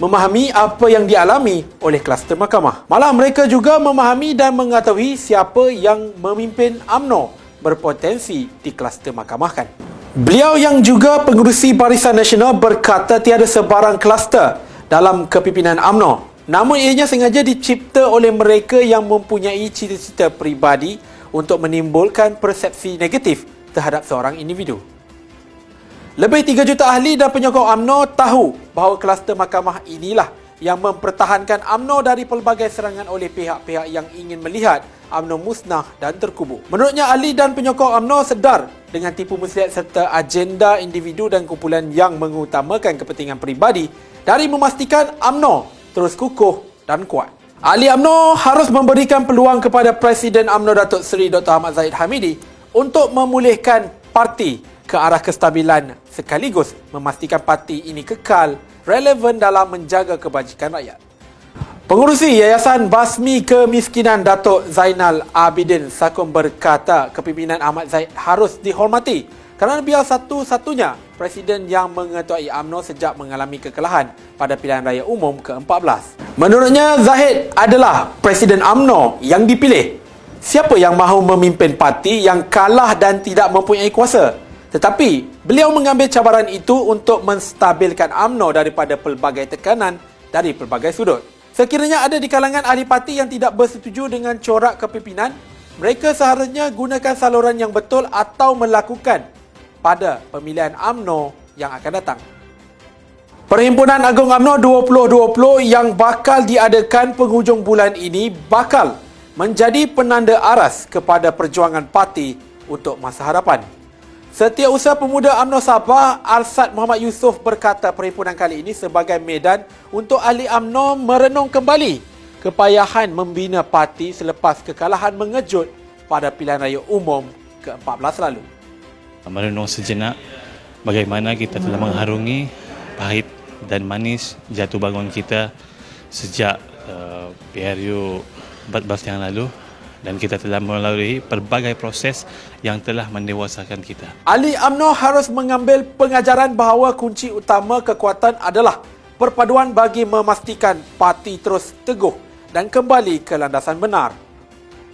memahami apa yang dialami oleh kluster mahkamah. Malah mereka juga memahami dan mengetahui siapa yang memimpin UMNO berpotensi di kluster mahkamah kan. Beliau yang juga pengurusi Barisan Nasional berkata tiada sebarang kluster dalam kepimpinan UMNO. Namun ianya sengaja dicipta oleh mereka yang mempunyai cita-cita peribadi untuk menimbulkan persepsi negatif terhadap seorang individu. Lebih 3 juta ahli dan penyokong AMNO tahu bahawa kluster mahkamah inilah yang mempertahankan AMNO dari pelbagai serangan oleh pihak-pihak yang ingin melihat AMNO musnah dan terkubur. Menurutnya ahli dan penyokong AMNO sedar dengan tipu muslihat serta agenda individu dan kumpulan yang mengutamakan kepentingan peribadi dari memastikan AMNO terus kukuh dan kuat. Ahli AMNO harus memberikan peluang kepada Presiden AMNO Datuk Seri Dr. Ahmad Zahid Hamidi untuk memulihkan parti ke arah kestabilan sekaligus memastikan parti ini kekal relevan dalam menjaga kebajikan rakyat. Pengurusi Yayasan Basmi Kemiskinan Datuk Zainal Abidin Sakum berkata kepimpinan Ahmad Zaid harus dihormati kerana biar satu-satunya presiden yang mengetuai AMNO sejak mengalami kekalahan pada pilihan raya umum ke-14. Menurutnya Zahid adalah presiden AMNO yang dipilih siapa yang mahu memimpin parti yang kalah dan tidak mempunyai kuasa. Tetapi, beliau mengambil cabaran itu untuk menstabilkan AMNO daripada pelbagai tekanan dari pelbagai sudut. Sekiranya ada di kalangan ahli parti yang tidak bersetuju dengan corak kepimpinan, mereka seharusnya gunakan saluran yang betul atau melakukan pada pemilihan AMNO yang akan datang. Perhimpunan Agung AMNO 2020 yang bakal diadakan penghujung bulan ini bakal menjadi penanda aras kepada perjuangan parti untuk masa hadapan. Setiausaha Pemuda UMNO Sabah, Arsad Muhammad Yusof berkata perhimpunan kali ini sebagai medan untuk ahli UMNO merenung kembali kepayahan membina parti selepas kekalahan mengejut pada pilihan raya umum ke-14 lalu. Merenung sejenak bagaimana kita telah mengharungi pahit dan manis jatuh bangun kita sejak uh, PRU 14 yang lalu dan kita telah melalui pelbagai proses yang telah mendewasakan kita. Ali Amno harus mengambil pengajaran bahawa kunci utama kekuatan adalah perpaduan bagi memastikan parti terus teguh dan kembali ke landasan benar.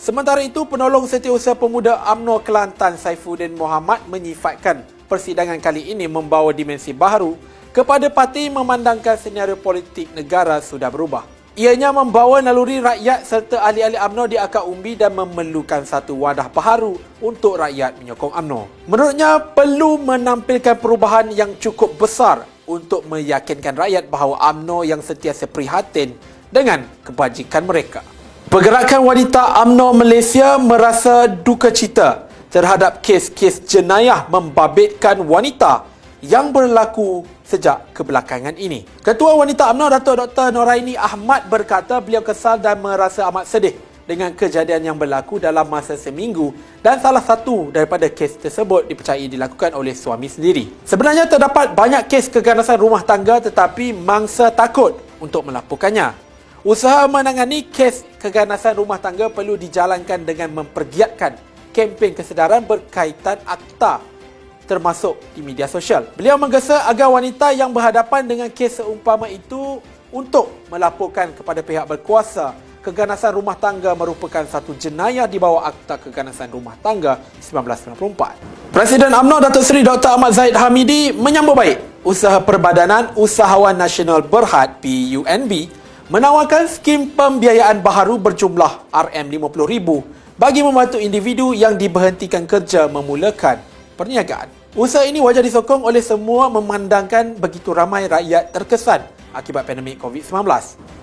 Sementara itu, penolong setiausaha pemuda Amno Kelantan Saifuddin Muhammad menyifatkan persidangan kali ini membawa dimensi baru kepada parti memandangkan senario politik negara sudah berubah. Ianya membawa naluri rakyat serta ahli-ahli UMNO di akar umbi dan memerlukan satu wadah baharu untuk rakyat menyokong UMNO. Menurutnya, perlu menampilkan perubahan yang cukup besar untuk meyakinkan rakyat bahawa UMNO yang sentiasa prihatin dengan kebajikan mereka. Pergerakan wanita UMNO Malaysia merasa duka cita terhadap kes-kes jenayah membabitkan wanita yang berlaku sejak kebelakangan ini. Ketua Wanita UMNO Datuk Dr. Noraini Ahmad berkata beliau kesal dan merasa amat sedih dengan kejadian yang berlaku dalam masa seminggu dan salah satu daripada kes tersebut dipercayai dilakukan oleh suami sendiri. Sebenarnya terdapat banyak kes keganasan rumah tangga tetapi mangsa takut untuk melaporkannya. Usaha menangani kes keganasan rumah tangga perlu dijalankan dengan mempergiatkan kempen kesedaran berkaitan akta termasuk di media sosial. Beliau menggesa agar wanita yang berhadapan dengan kes seumpama itu untuk melaporkan kepada pihak berkuasa keganasan rumah tangga merupakan satu jenayah di bawah Akta Keganasan Rumah Tangga 1994. Presiden UMNO Datuk Seri Dr. Ahmad Zahid Hamidi menyambut baik usaha Perbadanan Usahawan Nasional Berhad PUNB menawarkan skim pembiayaan baharu berjumlah RM50,000 bagi membantu individu yang diberhentikan kerja memulakan perniagaan. Usaha ini wajar disokong oleh semua memandangkan begitu ramai rakyat terkesan akibat pandemik COVID-19.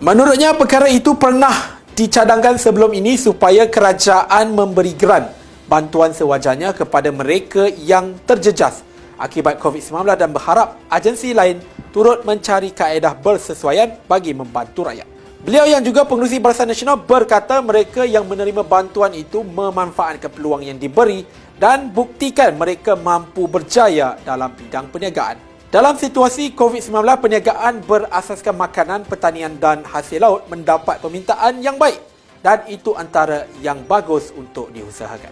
Menurutnya, perkara itu pernah dicadangkan sebelum ini supaya kerajaan memberi geran bantuan sewajarnya kepada mereka yang terjejas akibat COVID-19 dan berharap agensi lain turut mencari kaedah bersesuaian bagi membantu rakyat. Beliau yang juga pengurusi Barisan Nasional berkata mereka yang menerima bantuan itu memanfaatkan peluang yang diberi dan buktikan mereka mampu berjaya dalam bidang perniagaan. Dalam situasi COVID-19, perniagaan berasaskan makanan, pertanian dan hasil laut mendapat permintaan yang baik dan itu antara yang bagus untuk diusahakan.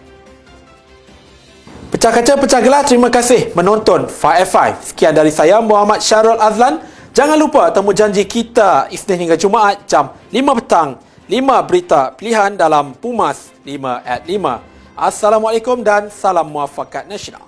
Pecah kaca, pecah gelas. Terima kasih menonton 5F5. Sekian dari saya, Muhammad Syarul Azlan. Jangan lupa temu janji kita Isnin hingga Jumaat jam 5 petang. 5 berita pilihan dalam Pumas 5 at 5. Assalamualaikum dan salam muafakat nasional.